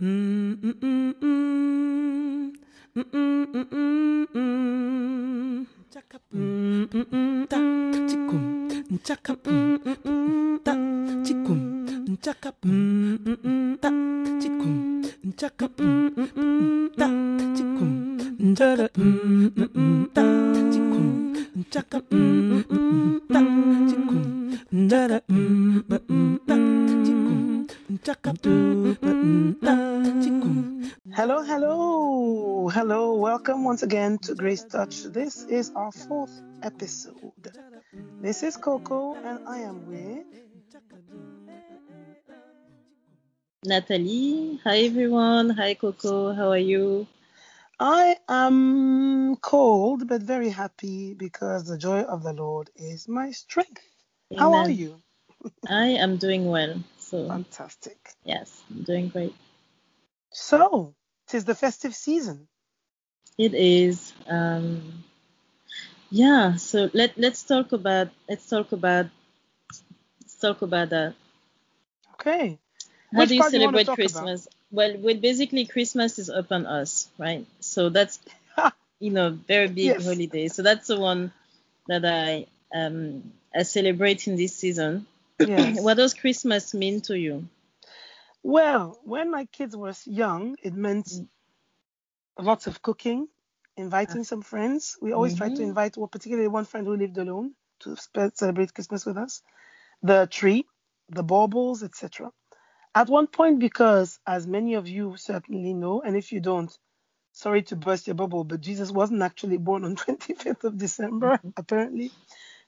Hello, This is our fourth episode. This is Coco, and I am with Natalie. Hi everyone. Hi Coco. How are you? I am cold but very happy because the joy of the Lord is my strength. How are you? I am doing well. So Fantastic. yes, I'm doing great. So, tis the festive season. It is. Um, yeah. So let let's talk about let's talk about let's talk about that. Okay. How Which do you do you celebrate Christmas? Well, well, basically Christmas is upon us, right? So that's you know very big Yes. holiday. So that's the one that I um I celebrate in this season. Yes. What does Christmas mean to you? Well, when my kids were young, it meant Mm. Lots of cooking, inviting some friends. We always try to Mhm. invite, well, particularly one friend who lived alone to celebrate Christmas with us. The tree, the baubles, etc. At one point, because as many of you certainly know, and if you don't, sorry to burst your bubble, but Jesus wasn't actually born on 25th of December, apparently.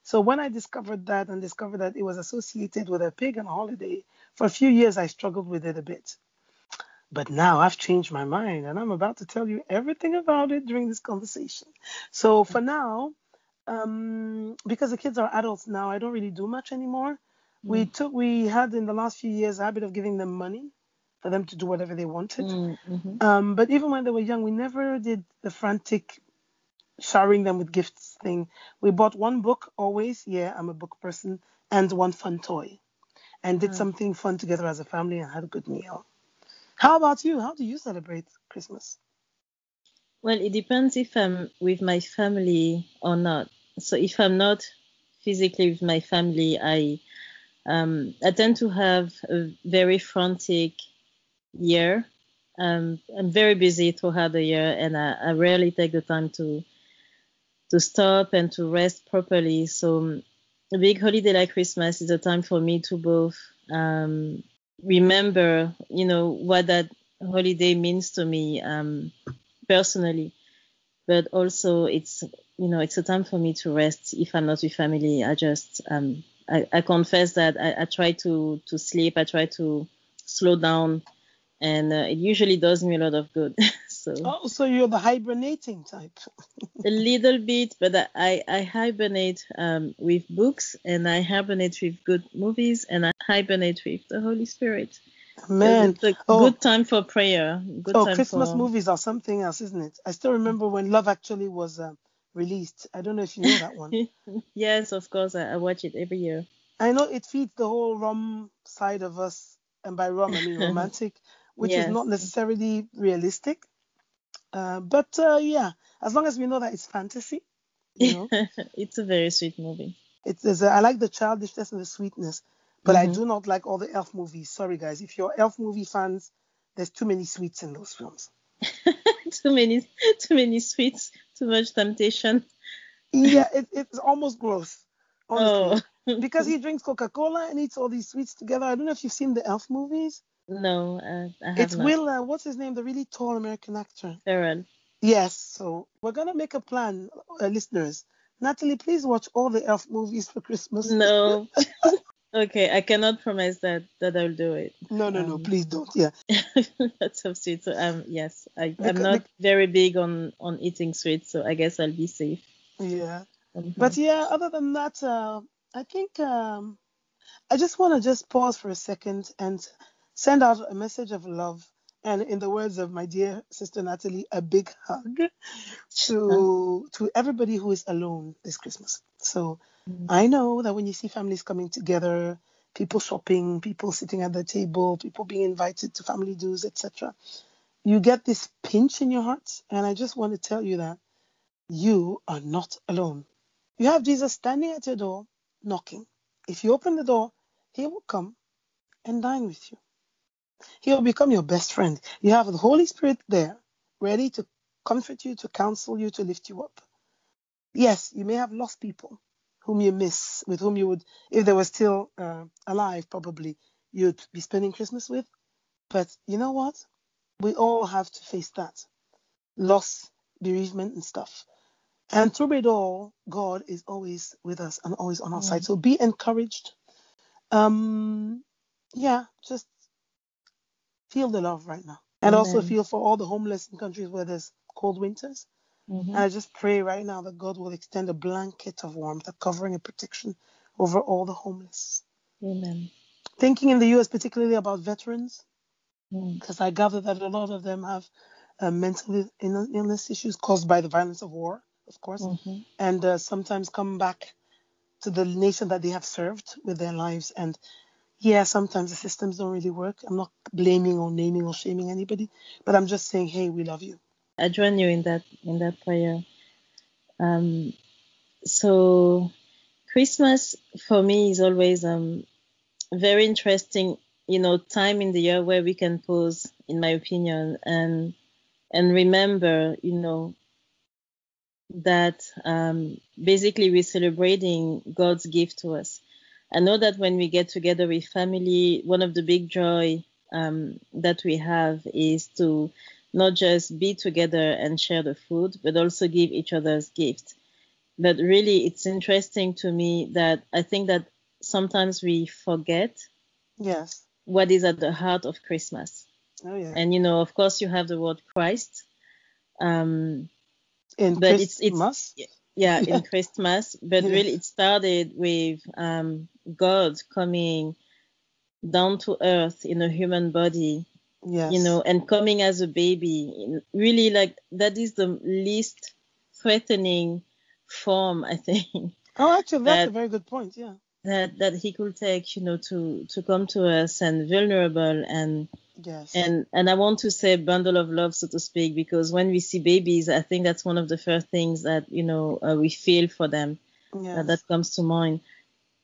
So when I discovered that and discovered that it was associated with a pagan holiday, for a few years I struggled with it a bit. But now I've changed my mind and I'm about to tell you everything about it during this conversation. So for now, um, because the kids are adults now, I don't really do much anymore. We took we had in the last few years a habit of giving them money for them to do whatever they wanted. Mm, mhm. Um, but even when they were young, we never did the frantic showering them with gifts thing. We bought one book always. Yeah, I'm a book person, and one fun toy, and did Mm. something fun together as a family and had a good meal. How about you? How do you celebrate Christmas? Well, it depends if I'm with my family or not. So if I'm not physically with my family, I um, I tend to have a very frantic year. Um, I'm very busy throughout the year, and I, I rarely take the time to to stop and to rest properly. So a big holiday like Christmas is a time for me to both um, remember, you know, what that holiday means to me um, personally, but also it's you know it's a time for me to rest. If I'm not with family, I just um, I, I confess that I, I try to to sleep. I try to slow down, and uh, it usually does me a lot of good. so Oh, so you're the hibernating type. a little bit, but I, I hibernate um, with books and I hibernate with good movies and I hibernate with the Holy Spirit. So Man, it's a oh. good time for prayer. Good oh, Christmas for, movies are something else, isn't it? I still remember when Love Actually was uh, released. I don't know if you know that one. yes, of course, I, I watch it every year. I know it feeds the whole rom side of us, and by rom I mean romantic, which is not necessarily realistic. Uh, but uh, yeah, as long as we know that it's fantasy, you know, it's a very sweet movie. it's there's a, I like the childishness and the sweetness, but I Mhm. do not like all the elf movies. Sorry guys, if you're elf movie fans, there's too many sweets in those films. too many, too many sweets, too much temptation. Yeah, it, it's almost gross, honestly, Oh, because he drinks Coca-Cola and eats all these sweets together. I don't know if you've seen the elf movies. No, uh, I It's not. Will, uh, what's his name, the really tall American actor. Ferrell. Yes, so we're gonna make a plan, uh, listeners. Natalie, please watch all the elf movies for Christmas. No. okay, I cannot promise that that I'll do it. no, no, no, Um, please don't. Yeah, Lots of sweets. So um, yes, I, Because- I'm not very big on on eating sweets, so I guess I'll be safe. yeah. Mhm. But yeah, other than that, uh, I think um, I just want to just pause for a second and send out a message of love. And in the words of my dear sister Natalie, a big hug to to everybody who is alone this Christmas. So Mhm. I know that when you see families coming together, people shopping, people sitting at the table, people being invited to family dues, etc. You get this pinch in your heart, and I just want to tell you that you are not alone. You have Jesus standing at your door, knocking. If you open the door, he will come and dine with you. He will become your best friend. You have the Holy Spirit there, ready to comfort you, to counsel you, to lift you up. Yes, you may have lost people whom you miss, with whom you would, if they were still uh, alive, probably you'd be spending Christmas with. But you know what? We all have to face that loss, bereavement, and stuff. And through it all, God is always with us and always on our mm. side. So be encouraged. Um, yeah, just feel the love right now. And Amen. also feel for all the homeless in countries where there's cold winters. Mm-hmm. And I just pray right now that God will extend a blanket of warmth, a covering and protection over all the homeless. Amen. Thinking in the US particularly about veterans, because mm. I gather that a lot of them have uh, mental illness issues caused by the violence of war, of course, mm-hmm. and uh, sometimes come back to the nation that they have served with their lives. And yeah, sometimes the systems don't really work. I'm not blaming or naming or shaming anybody, but I'm just saying, hey, we love you. I join you in that in that prayer. Um, so Christmas for me is always um very interesting, you know, time in the year where we can pause, in my opinion, and and remember, you know, that um, basically we're celebrating God's gift to us. I know that when we get together with family, one of the big joy um, that we have is to not just be together and share the food, but also give each other's gifts. But really, it's interesting to me that I think that sometimes we forget yes what is at the heart of Christmas. Oh yeah. And you know, of course, you have the word Christ. Um, in but Christmas? it's it's yeah, in Christmas. But really, it started with um, God coming down to earth in a human body yes. you know, and coming as a baby, really like that is the least threatening form, I think. Oh, actually, that's that, a very good point. Yeah. That that he could take, you know, to to come to us and vulnerable and yes. and and I want to say bundle of love, so to speak, because when we see babies, I think that's one of the first things that you know uh, we feel for them. Yes. Uh, that comes to mind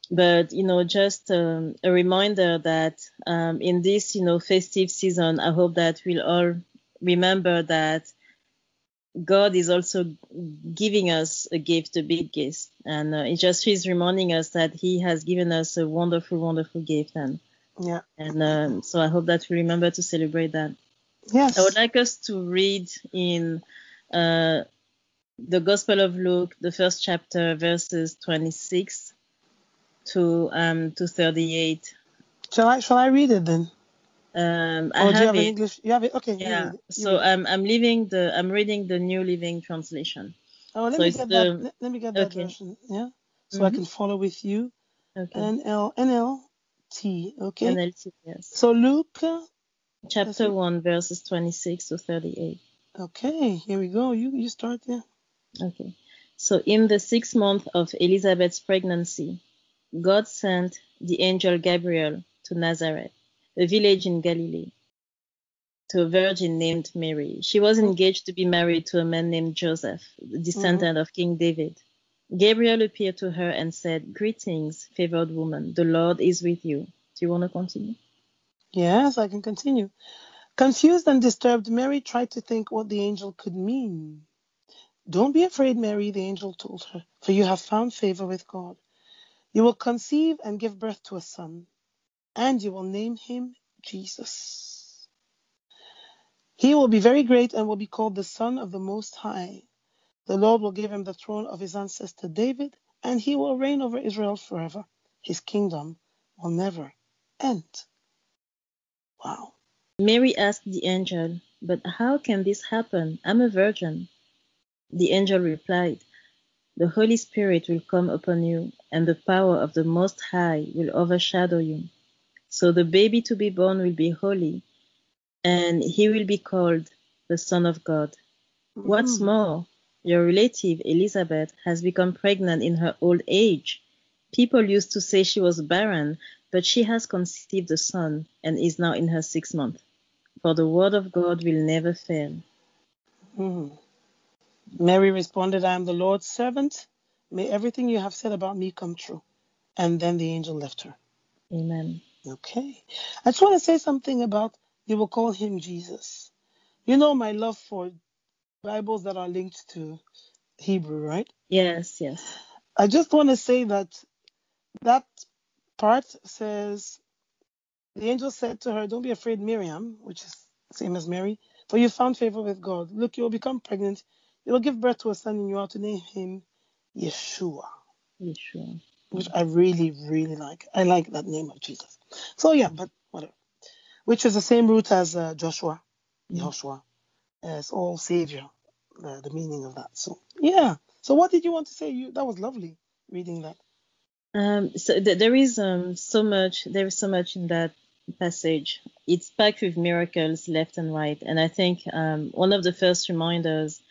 but you know just um, a reminder that um, in this you know festive season i hope that we'll all remember that god is also giving us a gift a big gift and uh, it just is reminding us that he has given us a wonderful wonderful gift and yeah and um, so i hope that we remember to celebrate that yes i would like us to read in uh, the gospel of luke the first chapter verses 26 to um to 38. Shall I shall I read it then? Um, I oh, have, you have it. English? You have it. Okay. Yeah. so I'm I'm leaving the I'm reading the New Living Translation. Oh, let so me get the, that. Let, let, me get that okay. version. Yeah. So mm-hmm. I can follow with you. Okay. NL NL NLT. Okay. NLT. Yes. So Luke. Chapter one, verses 26 to 38. Okay. Here we go. You you start there. Okay. So in the sixth month of Elizabeth's pregnancy God sent the angel Gabriel to Nazareth, a village in Galilee, to a virgin named Mary. She was engaged to be married to a man named Joseph, the descendant mm-hmm. of King David. Gabriel appeared to her and said, Greetings, favored woman, the Lord is with you. Do you want to continue? Yes, I can continue. Confused and disturbed, Mary tried to think what the angel could mean. Don't be afraid, Mary, the angel told her, for you have found favor with God. You will conceive and give birth to a son, and you will name him Jesus. He will be very great and will be called the Son of the Most High. The Lord will give him the throne of his ancestor David, and he will reign over Israel forever. His kingdom will never end. Wow. Mary asked the angel, But how can this happen? I'm a virgin. The angel replied, the Holy Spirit will come upon you, and the power of the Most High will overshadow you. So the baby to be born will be holy, and he will be called the Son of God. Mm-hmm. What's more, your relative Elizabeth has become pregnant in her old age. People used to say she was barren, but she has conceived a son and is now in her sixth month. For the word of God will never fail. hmm Mary responded, I am the Lord's servant. May everything you have said about me come true. And then the angel left her. Amen. Okay. I just want to say something about you will call him Jesus. You know my love for Bibles that are linked to Hebrew, right? Yes, yes. I just want to say that that part says the angel said to her, Don't be afraid, Miriam, which is same as Mary, for you found favor with God. Look, you will become pregnant. You will give birth to a son, and you are to name him Yeshua, Yeshua. which I really, really like. I like that name of Jesus. So, yeah, but whatever. Which is the same root as uh, Joshua, Mhm. Joshua, as all Savior, uh, the meaning of that. So, yeah. So, what did you want to say? You That was lovely reading that. Um, so th- there is um, so much. There is so much in that passage. It's packed with miracles left and right, and I think um, one of the first reminders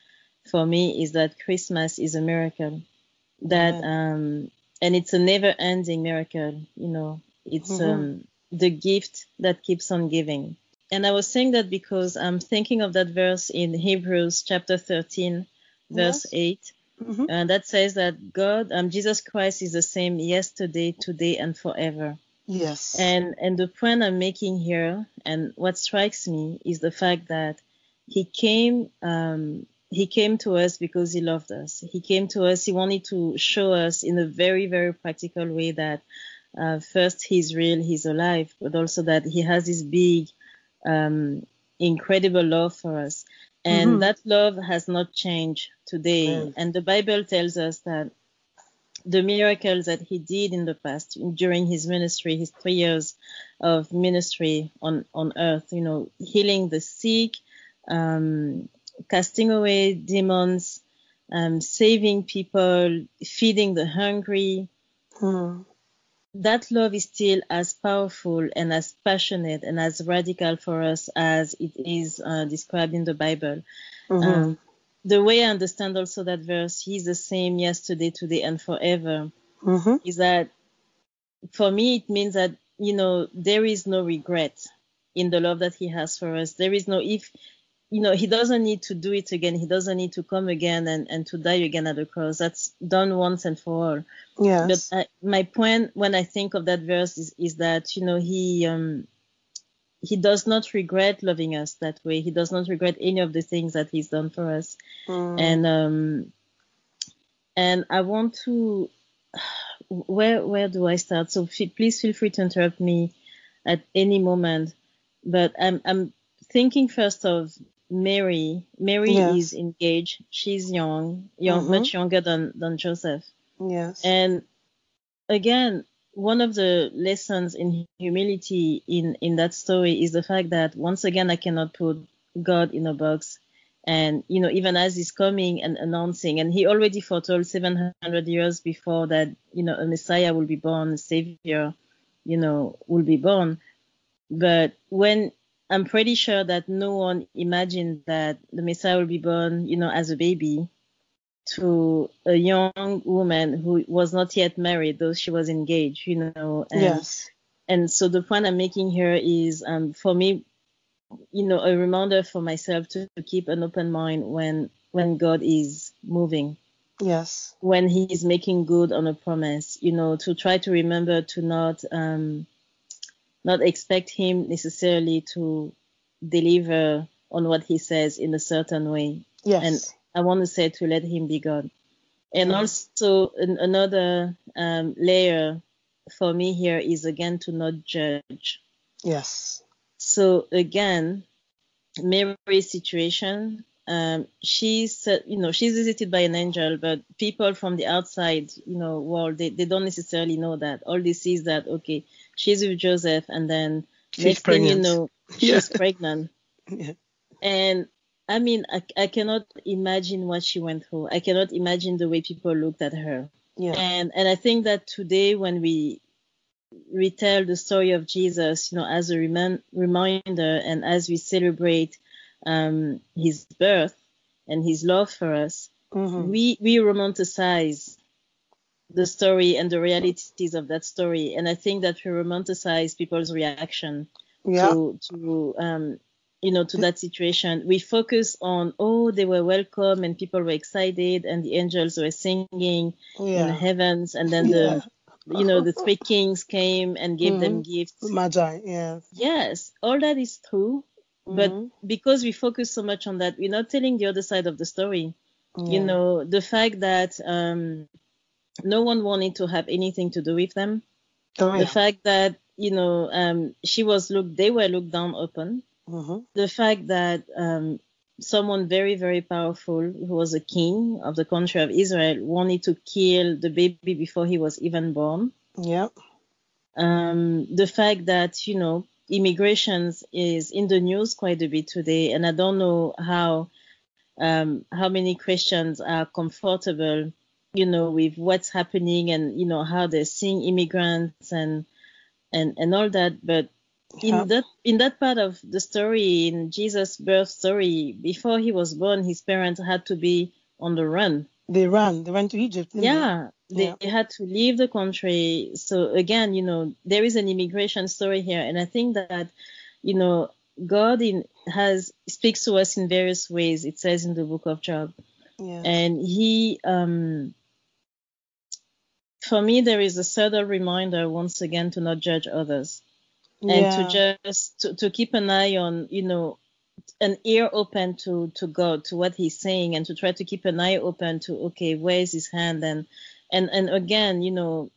for me is that Christmas is a miracle. That um, and it's a never-ending miracle. You know, it's Mhm. um, the gift that keeps on giving. And I was saying that because I'm thinking of that verse in Hebrews chapter 13, verse Yes. 8 hmm and that says that God, um, Jesus Christ is the same yesterday, today, and forever. Yes. And and the point I'm making here, and what strikes me, is the fact that He came, um, He came to us because He loved us. He came to us. He wanted to show us in a very very practical way that uh, first He's real, He's alive, but also that He has this big, um, incredible love for us. And Mhm. that love has not changed today. Amen. And the Bible tells us that the miracles that he did in the past during his ministry, his three years of ministry on, on earth, you know, healing the sick, um, casting away demons, um, saving people, feeding the hungry, Mm. That love is still as powerful and as passionate and as radical for us as it is uh, described in the Bible. Mhm. Um, the way I understand also that verse, He's the same yesterday, today, and forever, Mhm. is that for me, it means that, you know, there is no regret in the love that He has for us. There is no, if, you know, He doesn't need to do it again. He doesn't need to come again and, and to die again at the cross. That's done once and for all. Yes. But I, my point when I think of that verse is, is that you know he um, he does not regret loving us that way. He does not regret any of the things that he's done for us. Mm. And um, and I want to where where do I start? So f- please feel free to interrupt me at any moment. But I'm I'm thinking first of Mary. Mary Yes. is engaged. She's young, young, Mhm. much younger than than Joseph. yes. And again, one of the lessons in humility in, in that story is the fact that once again, I cannot put God in a box. And, you know, even as he's coming and announcing, and he already foretold 700 years before that, you know, a Messiah will be born, a Savior, you know, will be born. But when I'm pretty sure that no one imagined that the Messiah will be born, you know, as a baby, to a young woman who was not yet married, though she was engaged, you know. And, yes. and so the point I'm making here is um, for me, you know, a reminder for myself to, to keep an open mind when when God is moving, Yes. when He is making good on a promise, you know, to try to remember to not um, not expect Him necessarily to deliver on what He says in a certain way. Yes. I want to say to let him be God. And Yeah. also an, another um, layer for me here is again to not judge. yes. So again, Mary's situation, um, she's uh, you know she's visited by an angel, but people from the outside you know world they, they don't necessarily know that. All they see is that okay, she's with Joseph, and then She's next thing you pregnant. know Yeah. she's pregnant. Yeah. And I mean, I, I cannot imagine what she went through. I cannot imagine the way people looked at her. Yeah. And and I think that today when we retell the story of Jesus, you know, as a reman- reminder and as we celebrate um, his birth and his love for us, Mhm. we we romanticize the story and the realities of that story. And I think that we romanticize people's reaction Yeah. to to um, you know to that situation. We focus on oh they were welcome and people were excited and the angels were singing in the heavens and then the you know the three kings came and gave them gifts. Magi. Yeah. Yes, all that is true. But Mhm. because we focus so much on that, we're not telling the other side of the story. You know, the fact that um, no one wanted to have anything to do with them. Oh, The fact that, you know, um, she was looked, they were looked down upon. Mhm. The fact that um, someone very, very powerful, who was a king of the country of Israel, wanted to kill the baby before he was even born. Yeah. Um, the fact that, you know, immigrations is in the news quite a bit today, and I don't know how um, how many Christians are comfortable, you know, with what's happening and you know how they're seeing immigrants and and and all that. But Yeah. in that in that part of the story, in Jesus' birth story, before he was born, his parents had to be on the run. They ran. They went to Egypt. Yeah, they Yeah. had to leave the country. So again, you know, there is an immigration story here, and I think that, you know, God in has speaks to us in various ways. It says in the book of Job, Yeah. and he, um, for me, there is a subtle reminder once again to not judge others and to just to, to keep an eye on, you know, an ear open to to God, to what He's saying, and to try to keep an eye open to okay, where is His hand, and and and again, you know,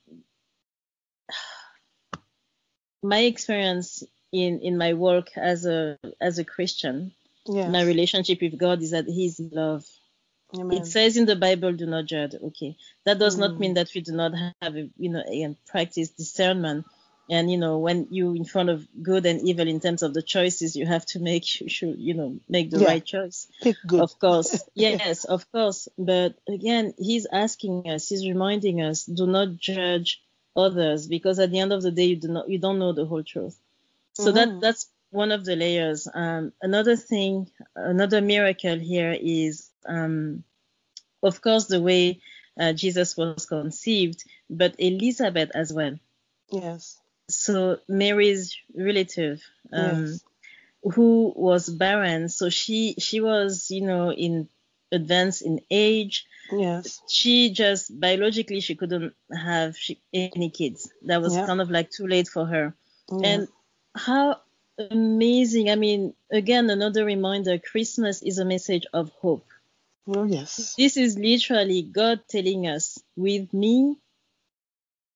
my experience in in my work as a as a Christian, Yes. my relationship with God is that He's love. Amen. It says in the Bible, "Do not judge." Okay, that does not Mm. mean that we do not have, a, you know, and practice discernment. And you know, when you in front of good and evil in terms of the choices you have to make, you should, you know, make the Yeah. right choice. Pick good. Of course, yes, of course. But again, he's asking us, he's reminding us, do not judge others because at the end of the day, you do not, you don't know the whole truth. So Mhm. that that's one of the layers. Um, another thing, another miracle here is, um, of course, the way uh, Jesus was conceived, but Elizabeth as well. Yes. So Mary's relative, um, yes. who was barren, so she she was, you know, in advanced in age. Yes. She just biologically she couldn't have she, any kids. That was Yeah. kind of like too late for her. Yeah. And how amazing! I mean, again, another reminder: Christmas is a message of hope. oh yes. This is literally God telling us, with me,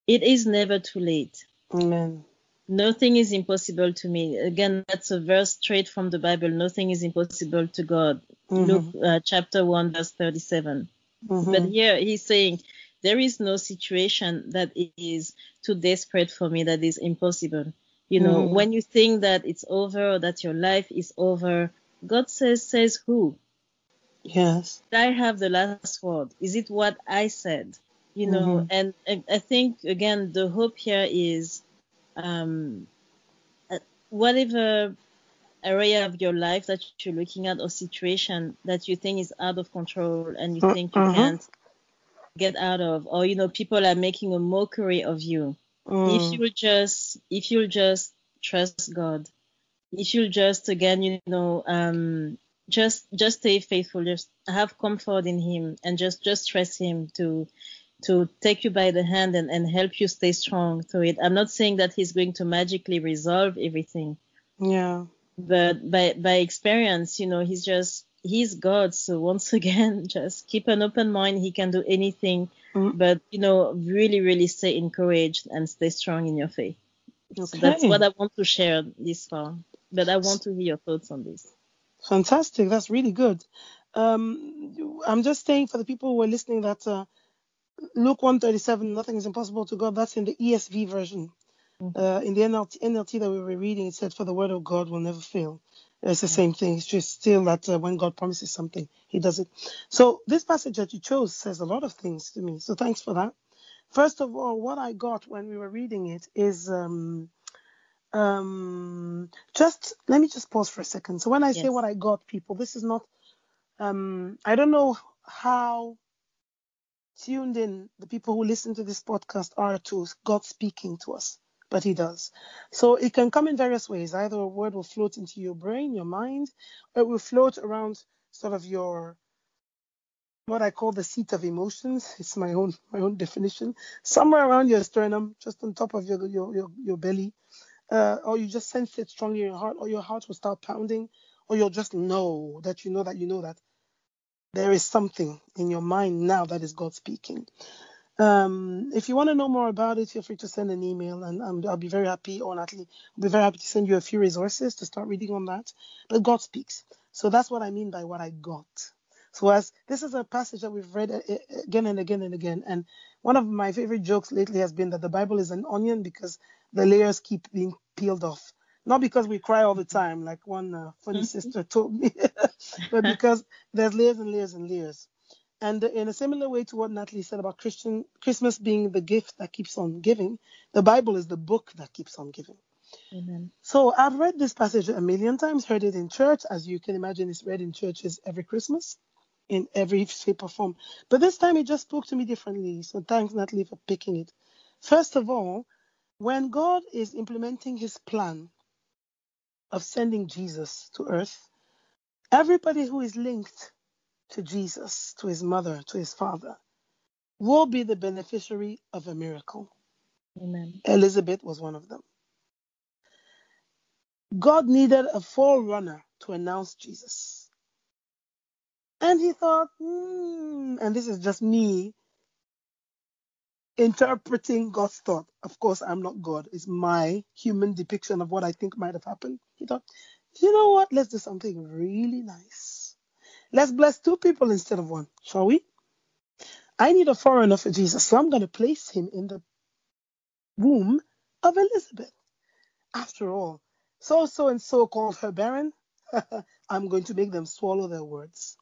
it is never too late. Amen. Nothing is impossible to me. Again, that's a verse straight from the Bible. Nothing is impossible to God. Mhm. Luke uh, chapter 1, verse 37. Mhm. But here he's saying, there is no situation that is too desperate for me that is impossible. You know, Mhm. when you think that it's over or that your life is over, God says, says who? yes. I have the last word. Is it what I said? You know, Mhm. and, I think again the hope here is, um, uh, whatever area of your life that you're looking at or situation that you think is out of control and you Uh, think you uh-huh. can't get out of, or you know people are making a mockery of you. Mm. If you'll just if you'll just trust God, if you'll just again you know um just just stay faithful just have comfort in him and just just trust him to to take you by the hand and, and help you stay strong through it i'm not saying that he's going to magically resolve everything yeah. but by by experience you know he's just he's god so once again just keep an open mind he can do anything Mm. but you know really really stay encouraged and stay strong in your faith so Okay. that's what i want to share this far but i want to hear your thoughts on this Fantastic. That's really good. Um, I'm just saying for the people who are listening that uh, Luke 137, nothing is impossible to God. That's in the ESV version. Mhm. Uh, in the NLT, NLT that we were reading, it said, "For the word of God will never fail." It's the same thing. It's just still that uh, when God promises something, He does it. So this passage that you chose says a lot of things to me. So thanks for that. First of all, what I got when we were reading it is um, um, just let me just pause for a second. So when I say what I got, people, this is not. Um, I don't know how tuned in, the people who listen to this podcast are to God speaking to us, but He does. So it can come in various ways. Either a word will float into your brain, your mind, or it will float around sort of your what I call the seat of emotions. It's my own my own definition. Somewhere around your sternum, just on top of your your your, your belly, uh, or you just sense it strongly in your heart, or your heart will start pounding, or you'll just know that you know that you know that there is something in your mind now that is God speaking. Um, if you want to know more about it, feel free to send an email, and um, I'll be very happy, or Natalie, I'll be very happy to send you a few resources to start reading on that. But God speaks, so that's what I mean by what I got. So as this is a passage that we've read uh, uh, again and again and again, and one of my favorite jokes lately has been that the Bible is an onion because the layers keep being peeled off. Not because we cry all the time, like one uh, funny mm-hmm. sister told me, but because there's layers and layers and layers. And in a similar way to what Natalie said about Christian Christmas being the gift that keeps on giving, the Bible is the book that keeps on giving. Amen. So I've read this passage a million times, heard it in church, as you can imagine, it's read in churches every Christmas, in every shape or form. But this time it just spoke to me differently. So thanks, Natalie, for picking it. First of all, when God is implementing his plan of sending Jesus to earth, everybody who is linked to Jesus, to his mother, to his father, will be the beneficiary of a miracle. Amen. Elizabeth was one of them. God needed a forerunner to announce Jesus. And he thought, hmm, and this is just me interpreting God's thought. Of course, I'm not God. It's my human depiction of what I think might have happened. He thought, you know what? Let's do something really nice. Let's bless two people instead of one, shall we? I need a foreigner for Jesus, so I'm going to place him in the womb of Elizabeth. After all, so so and so called her barren. I'm going to make them swallow their words.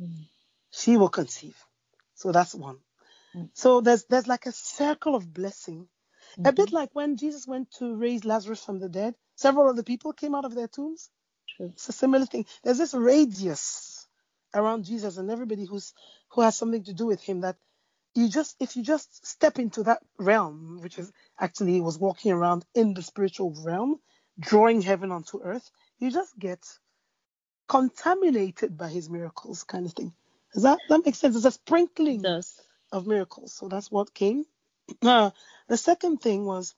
Mm. She will conceive. So that's one. Mm. So there's there's like a circle of blessing. Mm-hmm. A bit mm-hmm. like when Jesus went to raise Lazarus from the dead, several other people came out of their tombs. True. It's a similar thing. There's this radius around Jesus and everybody who's who has something to do with him that you just if you just step into that realm, which is actually he was walking around in the spiritual realm, drawing heaven onto earth, you just get contaminated by his miracles, kind of thing. Does that that make sense? It's a sprinkling. It of miracles. So that's what came. Uh, the second thing was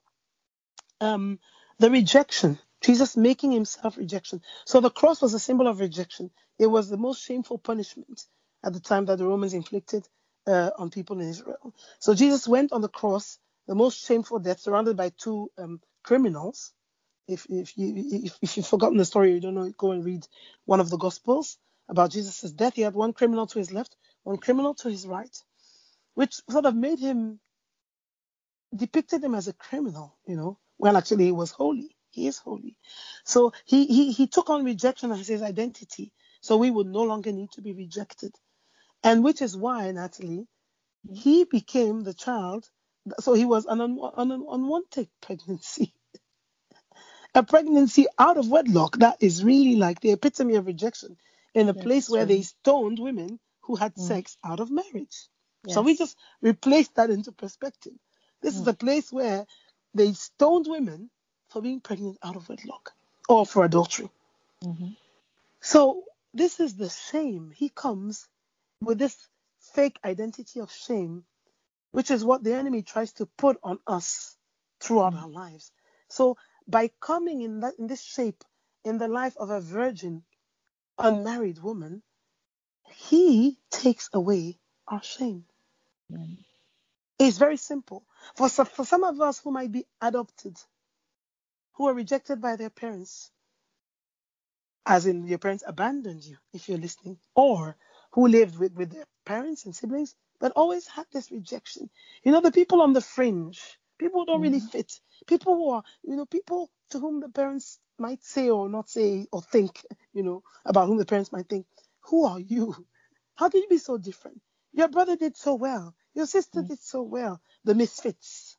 um, the rejection. Jesus making himself rejection. So the cross was a symbol of rejection. It was the most shameful punishment at the time that the Romans inflicted uh, on people in Israel. So Jesus went on the cross, the most shameful death, surrounded by two um, criminals. If, if, you, if, if you've forgotten the story, you don't know, go and read one of the Gospels about Jesus' death. He had one criminal to his left, one criminal to his right which sort of made him depicted him as a criminal, you know, when actually he was holy. He is holy. So he, he, he took on rejection as his identity. So we would no longer need to be rejected. And which is why, Natalie, he became the child. So he was an, un, an unwanted pregnancy. a pregnancy out of wedlock that is really like the epitome of rejection in a place where they stoned women who had mm. sex out of marriage. Yes. So we just replace that into perspective. This mm. is a place where they stoned women for being pregnant out of wedlock or for adultery. Mm-hmm. So this is the shame. He comes with this fake identity of shame, which is what the enemy tries to put on us throughout mm. our lives. So by coming in that in this shape in the life of a virgin, unmarried woman, he takes away our shame. It's very simple. For some, for some of us who might be adopted, who are rejected by their parents, as in your parents abandoned you, if you're listening, or who lived with, with their parents and siblings, but always had this rejection. You know, the people on the fringe, people who don't mm-hmm. really fit, people who are, you know, people to whom the parents might say or not say or think, you know, about whom the parents might think, who are you? How can you be so different? Your brother did so well. Your sister mm. did so well. The misfits,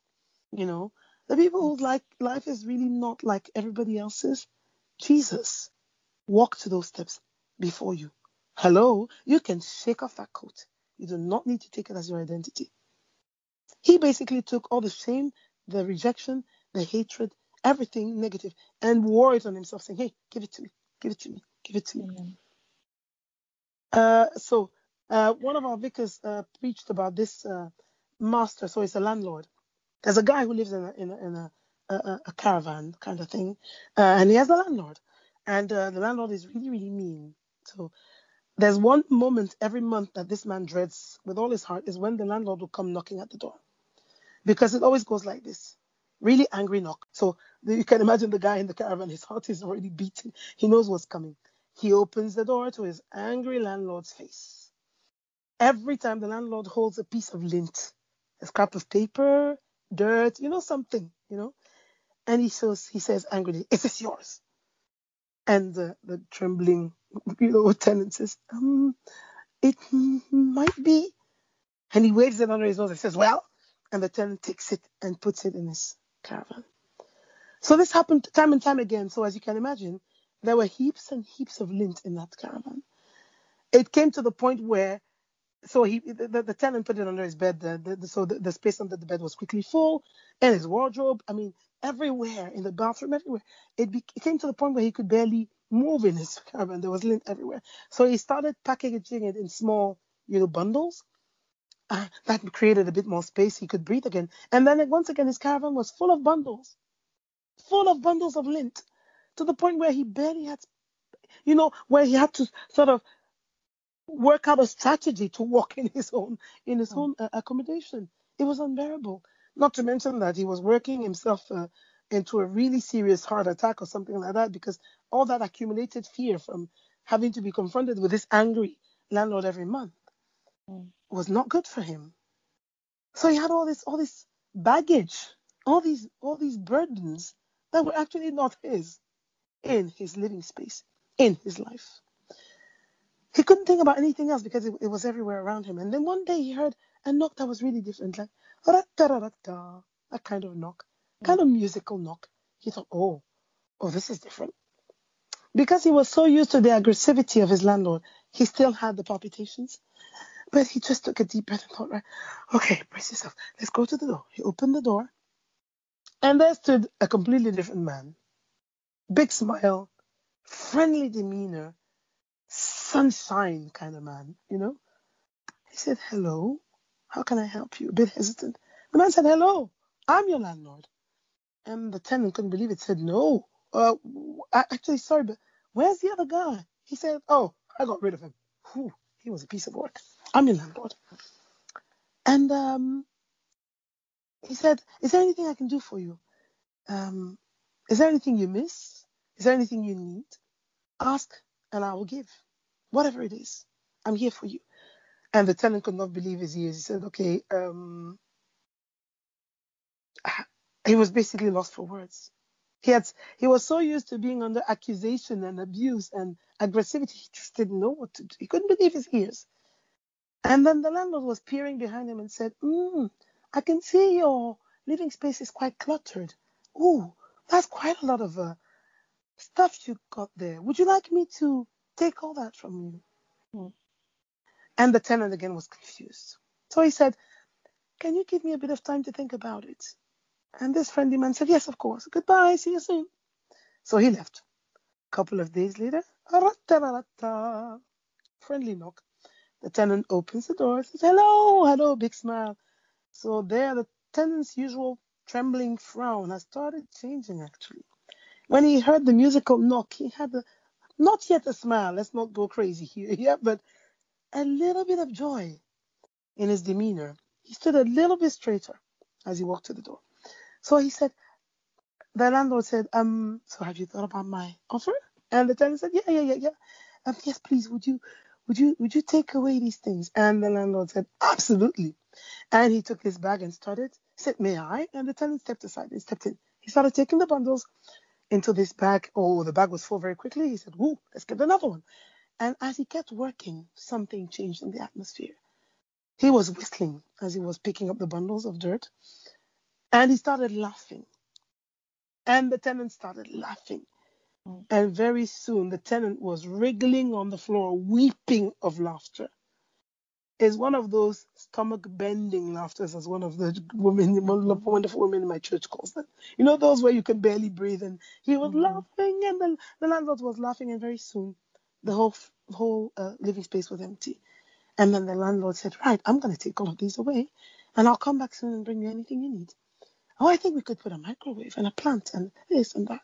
you know, the people whose like life is really not like everybody else's. Jesus walked to those steps before you. Hello, you can shake off that coat. You do not need to take it as your identity. He basically took all the shame, the rejection, the hatred, everything negative, and wore it on himself, saying, Hey, give it to me, give it to me, give it to me. Mm-hmm. Uh, so, uh, one of our vicars uh, preached about this uh, master, so it's a landlord. There's a guy who lives in a, in a, in a, a, a caravan kind of thing, uh, and he has a landlord. And uh, the landlord is really, really mean. So, there's one moment every month that this man dreads with all his heart is when the landlord will come knocking at the door. Because it always goes like this really angry knock. So you can imagine the guy in the caravan, his heart is already beating. He knows what's coming. He opens the door to his angry landlord's face. Every time the landlord holds a piece of lint, a scrap of paper, dirt, you know, something, you know, and he says, he says angrily, "Is this yours?" And the, the trembling, you know, tenant says, "Um, it might be." And he waves it under his nose and says, "Well," and the tenant takes it and puts it in his caravan. So this happened time and time again. So as you can imagine, there were heaps and heaps of lint in that caravan. It came to the point where, so he, the, the tenant put it under his bed. The, the, so the, space under the bed was quickly full, and his wardrobe. I mean, everywhere in the bathroom, everywhere. It, be, it came to the point where he could barely move in his caravan. There was lint everywhere. So he started packaging it in small, you know, bundles. Uh, that created a bit more space. He could breathe again. And then once again, his caravan was full of bundles, full of bundles of lint to the point where he barely had, you know, where he had to sort of work out a strategy to walk in his own in his own uh, accommodation. It was unbearable. Not to mention that he was working himself uh, into a really serious heart attack or something like that because all that accumulated fear from having to be confronted with this angry landlord every month mm. was not good for him. So he had all this all this baggage, all these all these burdens that were actually not his in his living space, in his life. He couldn't think about anything else because it, it was everywhere around him. And then one day he heard a knock that was really different, like a kind of knock, kind of musical knock. He thought, oh, oh, this is different. Because he was so used to the aggressivity of his landlord, he still had the palpitations. But he just took a deep breath and thought, right, okay, brace yourself. Let's go to the door. He opened the door, and there stood a completely different man big smile, friendly demeanor, sunshine kind of man, you know. He said, Hello, how can I help you? A bit hesitant. The man said, Hello, I'm your landlord. And the tenant couldn't believe it, said, No, uh, actually, sorry, but where's the other guy? He said, Oh, I got rid of him. Whew, he was a piece of work. I'm your landlord. And um, he said, Is there anything I can do for you? Um, is there anything you miss? Is there anything you need? Ask and I will give. Whatever it is, I'm here for you. And the tenant could not believe his ears. He said, okay, um, he was basically lost for words. He had, he was so used to being under accusation and abuse and aggressivity, he just didn't know what to do. He couldn't believe his ears. And then the landlord was peering behind him and said, mm, I can see your living space is quite cluttered. Oh, that's quite a lot of uh, stuff you got there. Would you like me to take all that from you? And the tenant again was confused. So he said, Can you give me a bit of time to think about it? And this friendly man said, Yes, of course. Goodbye. See you soon. So he left. A couple of days later, friendly knock. The tenant opens the door, says, Hello, hello, big smile. So there, the tenant's usual trembling frown has started changing actually. When he heard the musical knock, he had a, not yet a smile, let's not go crazy here, yeah, but a little bit of joy in his demeanor. He stood a little bit straighter as he walked to the door. So he said, the landlord said, um, so have you thought about my offer? And the tenant said, yeah, yeah, yeah, yeah. Um, yes, please, would you, would you, would you take away these things? And the landlord said, absolutely. And he took his bag and started, said, may I? And the tenant stepped aside and stepped in. He started taking the bundles into this bag. Oh, the bag was full very quickly. He said, Ooh, let's get another one. And as he kept working, something changed in the atmosphere. He was whistling as he was picking up the bundles of dirt. And he started laughing. And the tenant started laughing. Mm. And very soon the tenant was wriggling on the floor, weeping of laughter. Is one of those stomach bending laughters, as one of the women, wonderful women in my church calls them. You know, those where you can barely breathe. And he was Mhm. laughing, and the, the landlord was laughing, and very soon the whole whole uh, living space was empty. And then the landlord said, Right, I'm going to take all of these away, and I'll come back soon and bring you anything you need. Oh, I think we could put a microwave and a plant and this and that.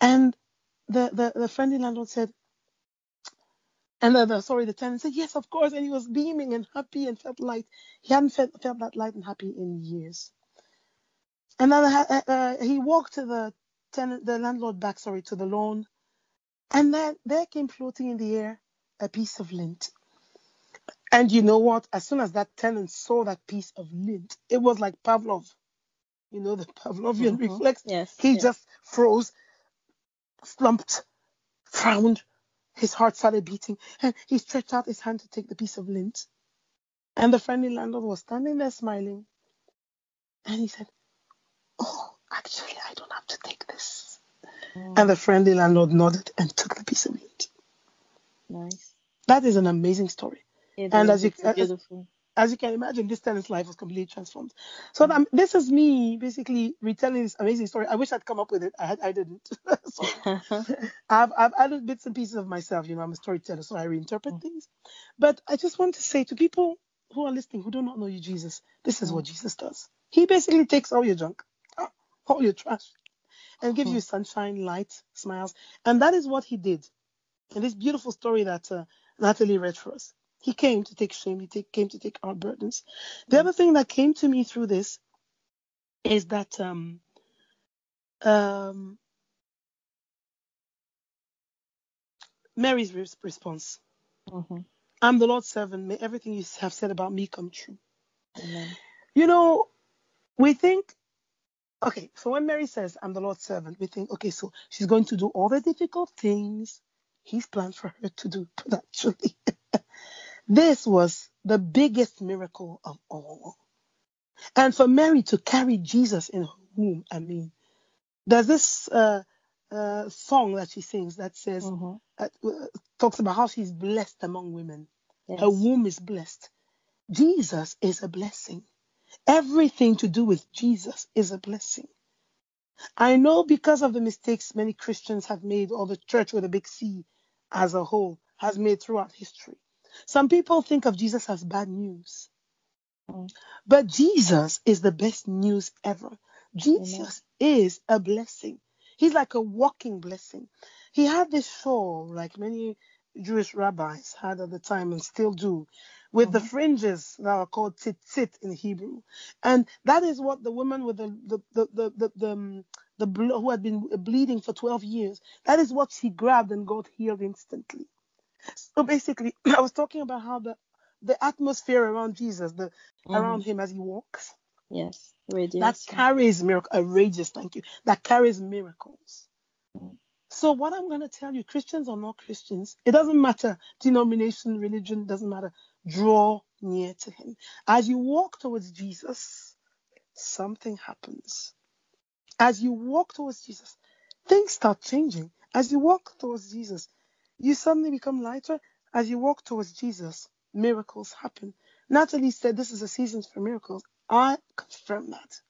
And the, the, the friendly landlord said, and the, the sorry, the tenant said, yes, of course. And he was beaming and happy and felt light. He hadn't felt, felt that light and happy in years. And then uh, uh, he walked to the tenant, the landlord back, sorry, to the lawn. And then there came floating in the air a piece of lint. And you know what? As soon as that tenant saw that piece of lint, it was like Pavlov. You know, the Pavlovian Mhm. reflex. Yes. He yes. just froze, slumped, frowned. His heart started beating, and he stretched out his hand to take the piece of lint. And the friendly landlord was standing there smiling. And he said, Oh, actually, I don't have to take this. Mm, And the friendly landlord nodded and took the piece of lint. nice. That is an amazing story. It And is, as you- beautiful. As you can imagine, this tenant's life was completely transformed. So um, this is me basically retelling this amazing story. I wish I'd come up with it. I, I didn't. so I've, I've added bits and pieces of myself. You know, I'm a storyteller, so I reinterpret Mm. things. But I just want to say to people who are listening who do not know you, Jesus, this is Mm. what Jesus does. He basically takes all your junk, ah, all your trash, and gives Mm. you sunshine, light, smiles. And that is what he did in this beautiful story that uh, Natalie read for us. He came to take shame. He take, came to take our burdens. The Mm. other thing that came to me through this is that um, um, Mary's res- response. Mhm. I'm the Lord's servant. May everything you have said about me come true. Amen. You know, we think, okay, so when Mary says, I'm the Lord's servant, we think, okay, so she's going to do all the difficult things he's planned for her to do. But actually, this was the biggest miracle of all. And for Mary to carry Jesus in her womb, I mean, there's this uh, uh, song that she sings that says, Mhm. uh, uh, talks about how she's blessed among women. Yes. Her womb is blessed. Jesus is a blessing. Everything to do with Jesus is a blessing. I know because of the mistakes many Christians have made, or the church with a big C as a whole has made throughout history. Some people think of Jesus as bad news. Mm. But Jesus is the best news ever. Jesus is a blessing. He's like a walking blessing. He had this shawl, like many Jewish rabbis had at the time and still do, with the Mhm. fringes that are called tzitzit in Hebrew. And that is what the woman with the the the the, the, the, um, the who had been bleeding for 12 years, that is what she grabbed and got healed instantly. So basically, I was talking about how the the atmosphere around Jesus, the around Mhm. him as he walks, Yes. that carries miracle, a radius, thank you, that carries miracles. Mm. So what I'm going to tell you, Christians or not Christians, it doesn't matter. Denomination, religion, doesn't matter. Draw near to him. As you walk towards Jesus, something happens. As you walk towards Jesus, things start changing. As you walk towards Jesus, you suddenly become lighter. As you walk towards Jesus, miracles happen. Natalie said this is a season for miracles. I confirm that.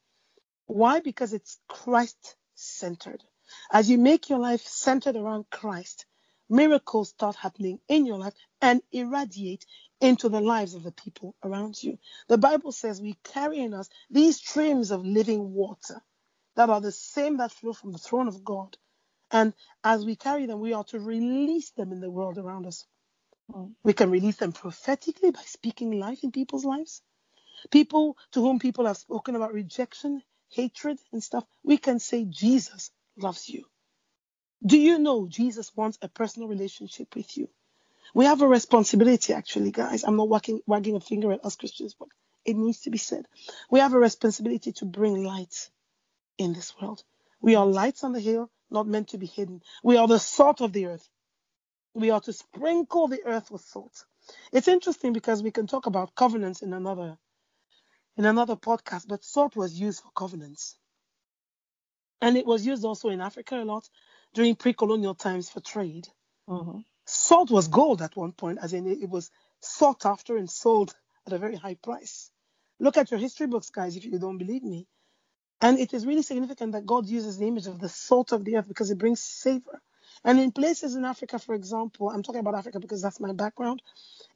Why? Because it's Christ centered. As you make your life centered around Christ, miracles start happening in your life and irradiate into the lives of the people around you. The Bible says we carry in us these streams of living water that are the same that flow from the throne of God. And as we carry them, we are to release them in the world around us. Mm. We can release them prophetically by speaking life in people's lives. People to whom people have spoken about rejection, hatred, and stuff, we can say, Jesus loves you. Do you know Jesus wants a personal relationship with you? We have a responsibility, actually, guys. I'm not wagging, wagging a finger at us Christians, but it needs to be said. We have a responsibility to bring light in this world. We are lights on the hill, not meant to be hidden. We are the salt of the earth. We are to sprinkle the earth with salt. It's interesting because we can talk about covenants in another in another podcast, but salt was used for covenants. And it was used also in Africa a lot during pre-colonial times for trade. Mhm. Salt was gold at one point, as in it was sought after and sold at a very high price. Look at your history books, guys, if you don't believe me. And it is really significant that God uses the image of the salt of the earth because it brings savor. And in places in Africa, for example, I'm talking about Africa because that's my background.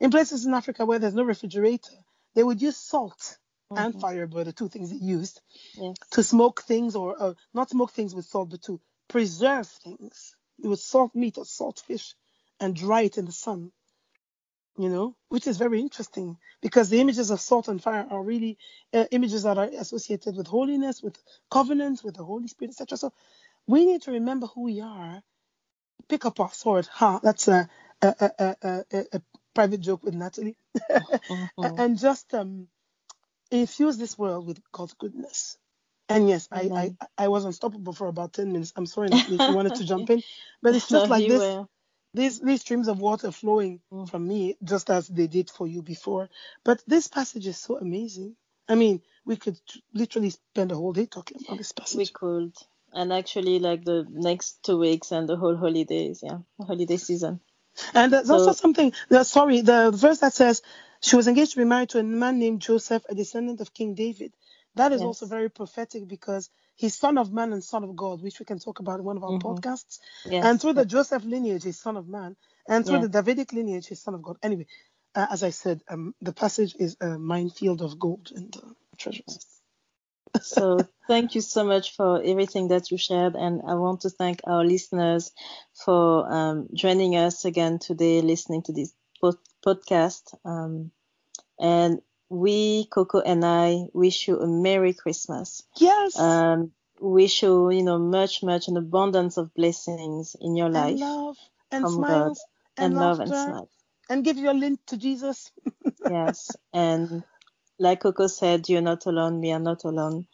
In places in Africa where there's no refrigerator, they would use salt mm-hmm. and fire were the two things they used yes. to smoke things or uh, not smoke things with salt, but to preserve things. It would salt meat or salt fish and dry it in the sun you know, which is very interesting because the images of salt and fire are really uh, images that are associated with holiness, with covenants, with the Holy Spirit, etc. So we need to remember who we are. Pick up our sword. Ha! Huh? That's a, a, a, a, a private joke with Natalie, mm-hmm. and just um, infuse this world with God's goodness. And yes, I, I, I was unstoppable for about ten minutes. I'm sorry, Natalie, if you wanted to jump in, but it's just no, like this. Were these these streams of water flowing mm. from me just as they did for you before. But this passage is so amazing. I mean, we could literally spend a whole day talking about this passage. We could. And actually, like the next two weeks and the whole holidays, yeah, holiday season. And there's so, also something, uh, sorry, the verse that says she was engaged to be married to a man named Joseph, a descendant of King David. That is yes. also very prophetic because he's son of man and son of God, which we can talk about in one of our mm-hmm. podcasts. Yes. And through the Joseph lineage, he's son of man, and through the Davidic lineage, he's son of God. Anyway, uh, as I said, um, the passage is a minefield of gold and uh, treasures. so thank you so much for everything that you shared, and I want to thank our listeners for um, joining us again today, listening to this pod- podcast. Um, and we, Coco and I, wish you a Merry Christmas. Yes. Um, wish you, you know, much, much an abundance of blessings in your life. And love and smiles God, and, and love and smiles. And give your link to Jesus. yes. And like Coco said, you're not alone. We are not alone.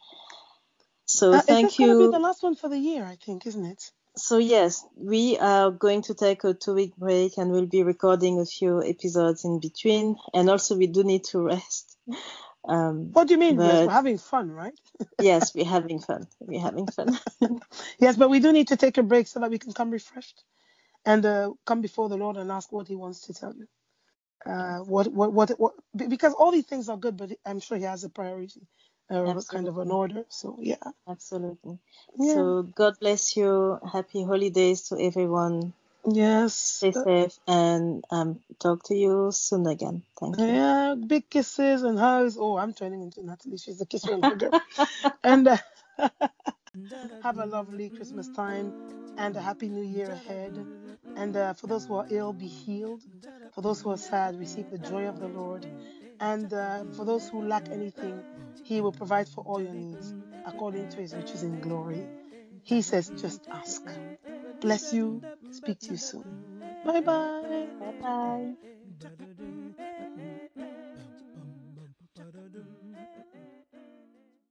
So uh, thank you. Be the last one for the year, I think, isn't it? So yes, we are going to take a two-week break, and we'll be recording a few episodes in between. And also, we do need to rest. Um, what do you mean? But, yes, we're having fun, right? yes, we're having fun. We're having fun. yes, but we do need to take a break so that we can come refreshed and uh, come before the Lord and ask what He wants to tell you. Uh, what, what, what, what, because all these things are good, but I'm sure He has a priority uh, kind of an order. So yeah. Absolutely. Yeah. So God bless you. Happy holidays to everyone. Yes. Stay safe and um, talk to you soon again. Thank you. Yeah, big kisses and hugs. Oh, I'm turning into Natalie. She's a kisser and hugger. and uh, have a lovely Christmas time and a happy new year ahead. And uh, for those who are ill, be healed. For those who are sad, receive the joy of the Lord. And uh, for those who lack anything, He will provide for all your needs according to His riches in glory. He says, just ask. Bless you. Speak to you soon. Bye bye. Bye bye.